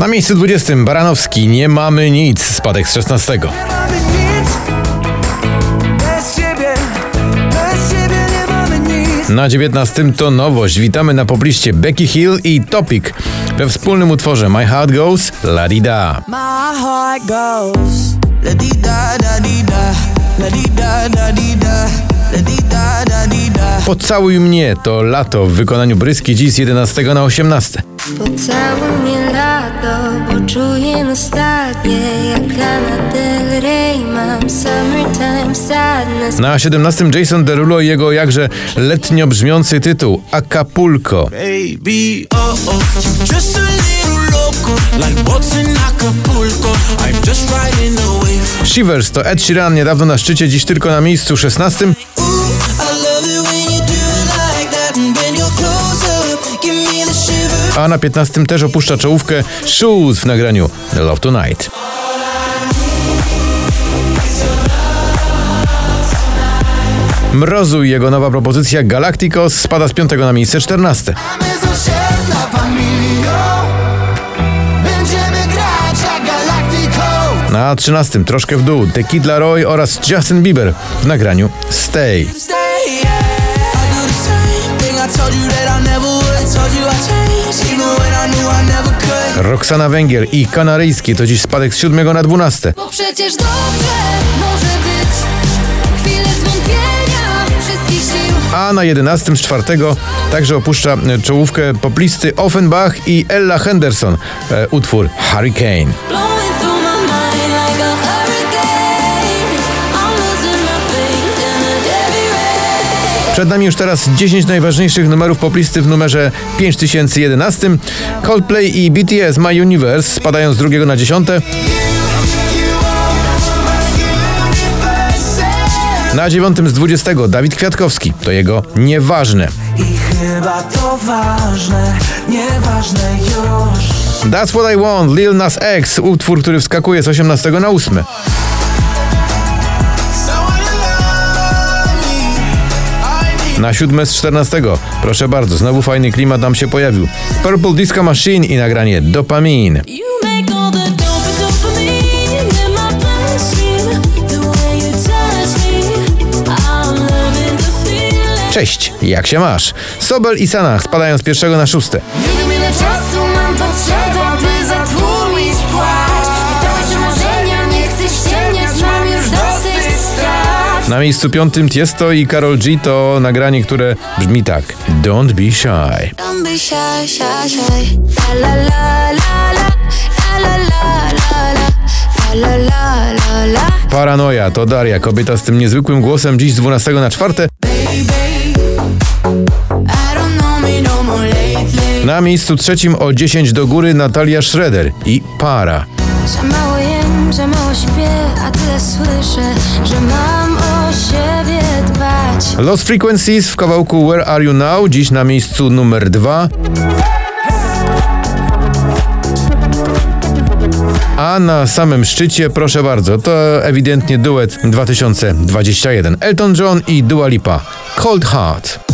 Na miejscu 20 Baranowski Nie mamy nic, spadek z 16. mamy nic Bez ciebie, bez ciebie nie mamy nic Na 19 to nowość. Witamy na pobliście Becky Hill i Topic we wspólnym utworze My Heart Goes La Di Da. My heart goes Pocałuj mnie to lato w wykonaniu Bryski dziś z 11 na 18. Pocałuj mnie lato, bo czuję nostalgię Jak Lana Del Rey mam summertime sadness Na 17 Jason Derulo i jego jakże letnio brzmiący tytuł Acapulco. Baby, oh oh, just a little loco, like boats in Acapulco. I'm just riding wave. Shivers to Ed Sheeran niedawno na szczycie, dziś tylko na miejscu 16. A na 15 też opuszcza czołówkę Shoes w nagraniu Love Tonight. Mrozu i jego nowa propozycja Galacticos spada z 5 na miejsce 14. Mamy z osiedla familią Będziemy grać jak Galactico Na 13 troszkę w dół The Kid Laroi oraz Justin Bieber w nagraniu Stay. Roxana Węgiel i Kanaryjski to dziś spadek z 7 na 12. Bo przecież dobrze może być Chwile zwątpienia wszystkich sił A na 11 z 4 także opuszcza e, czołówkę poplisty Offenbach i Ella Henderson e, utwór Hurricane. Przed nami już teraz 10 najważniejszych numerów poplisty w numerze 5011. Coldplay i BTS My Universe spadają z drugiego na 10. Na dziewiątym z 20 Dawid Kwiatkowski. To jego nieważne. I chyba to ważne, nieważne już That's What I Want, Lil Nas X, utwór, który wskakuje z 18 na 8. Na 7 z 14. Proszę bardzo, znowu fajny klimat nam się pojawił. Purple Disco Machine i nagranie Dopamin. Cześć, jak się masz? Sobel i Sanach spadają z pierwszego na szóste. Nie czasu mam by zatłumić Na miejscu piątym Tiesto i Karol G to nagranie, które brzmi tak. Don't be shy. Don't be shy, shy, shy La la la la la La la la la la La la la la la Paranoja to Daria, kobieta z tym niezwykłym głosem, dziś z 12 na 4. I don't know me no Na miejscu trzecim o 10 do góry Natalia Schroeder i Para. Za mało jem, za mało śpię, a tyle słyszę, że mam o siebie Lost Frequencies w kawałku Where Are You Now, dziś na miejscu numer 2. A na samym szczycie, proszę bardzo, to ewidentnie duet 2021. Elton John i Dua Lipa. Cold Heart.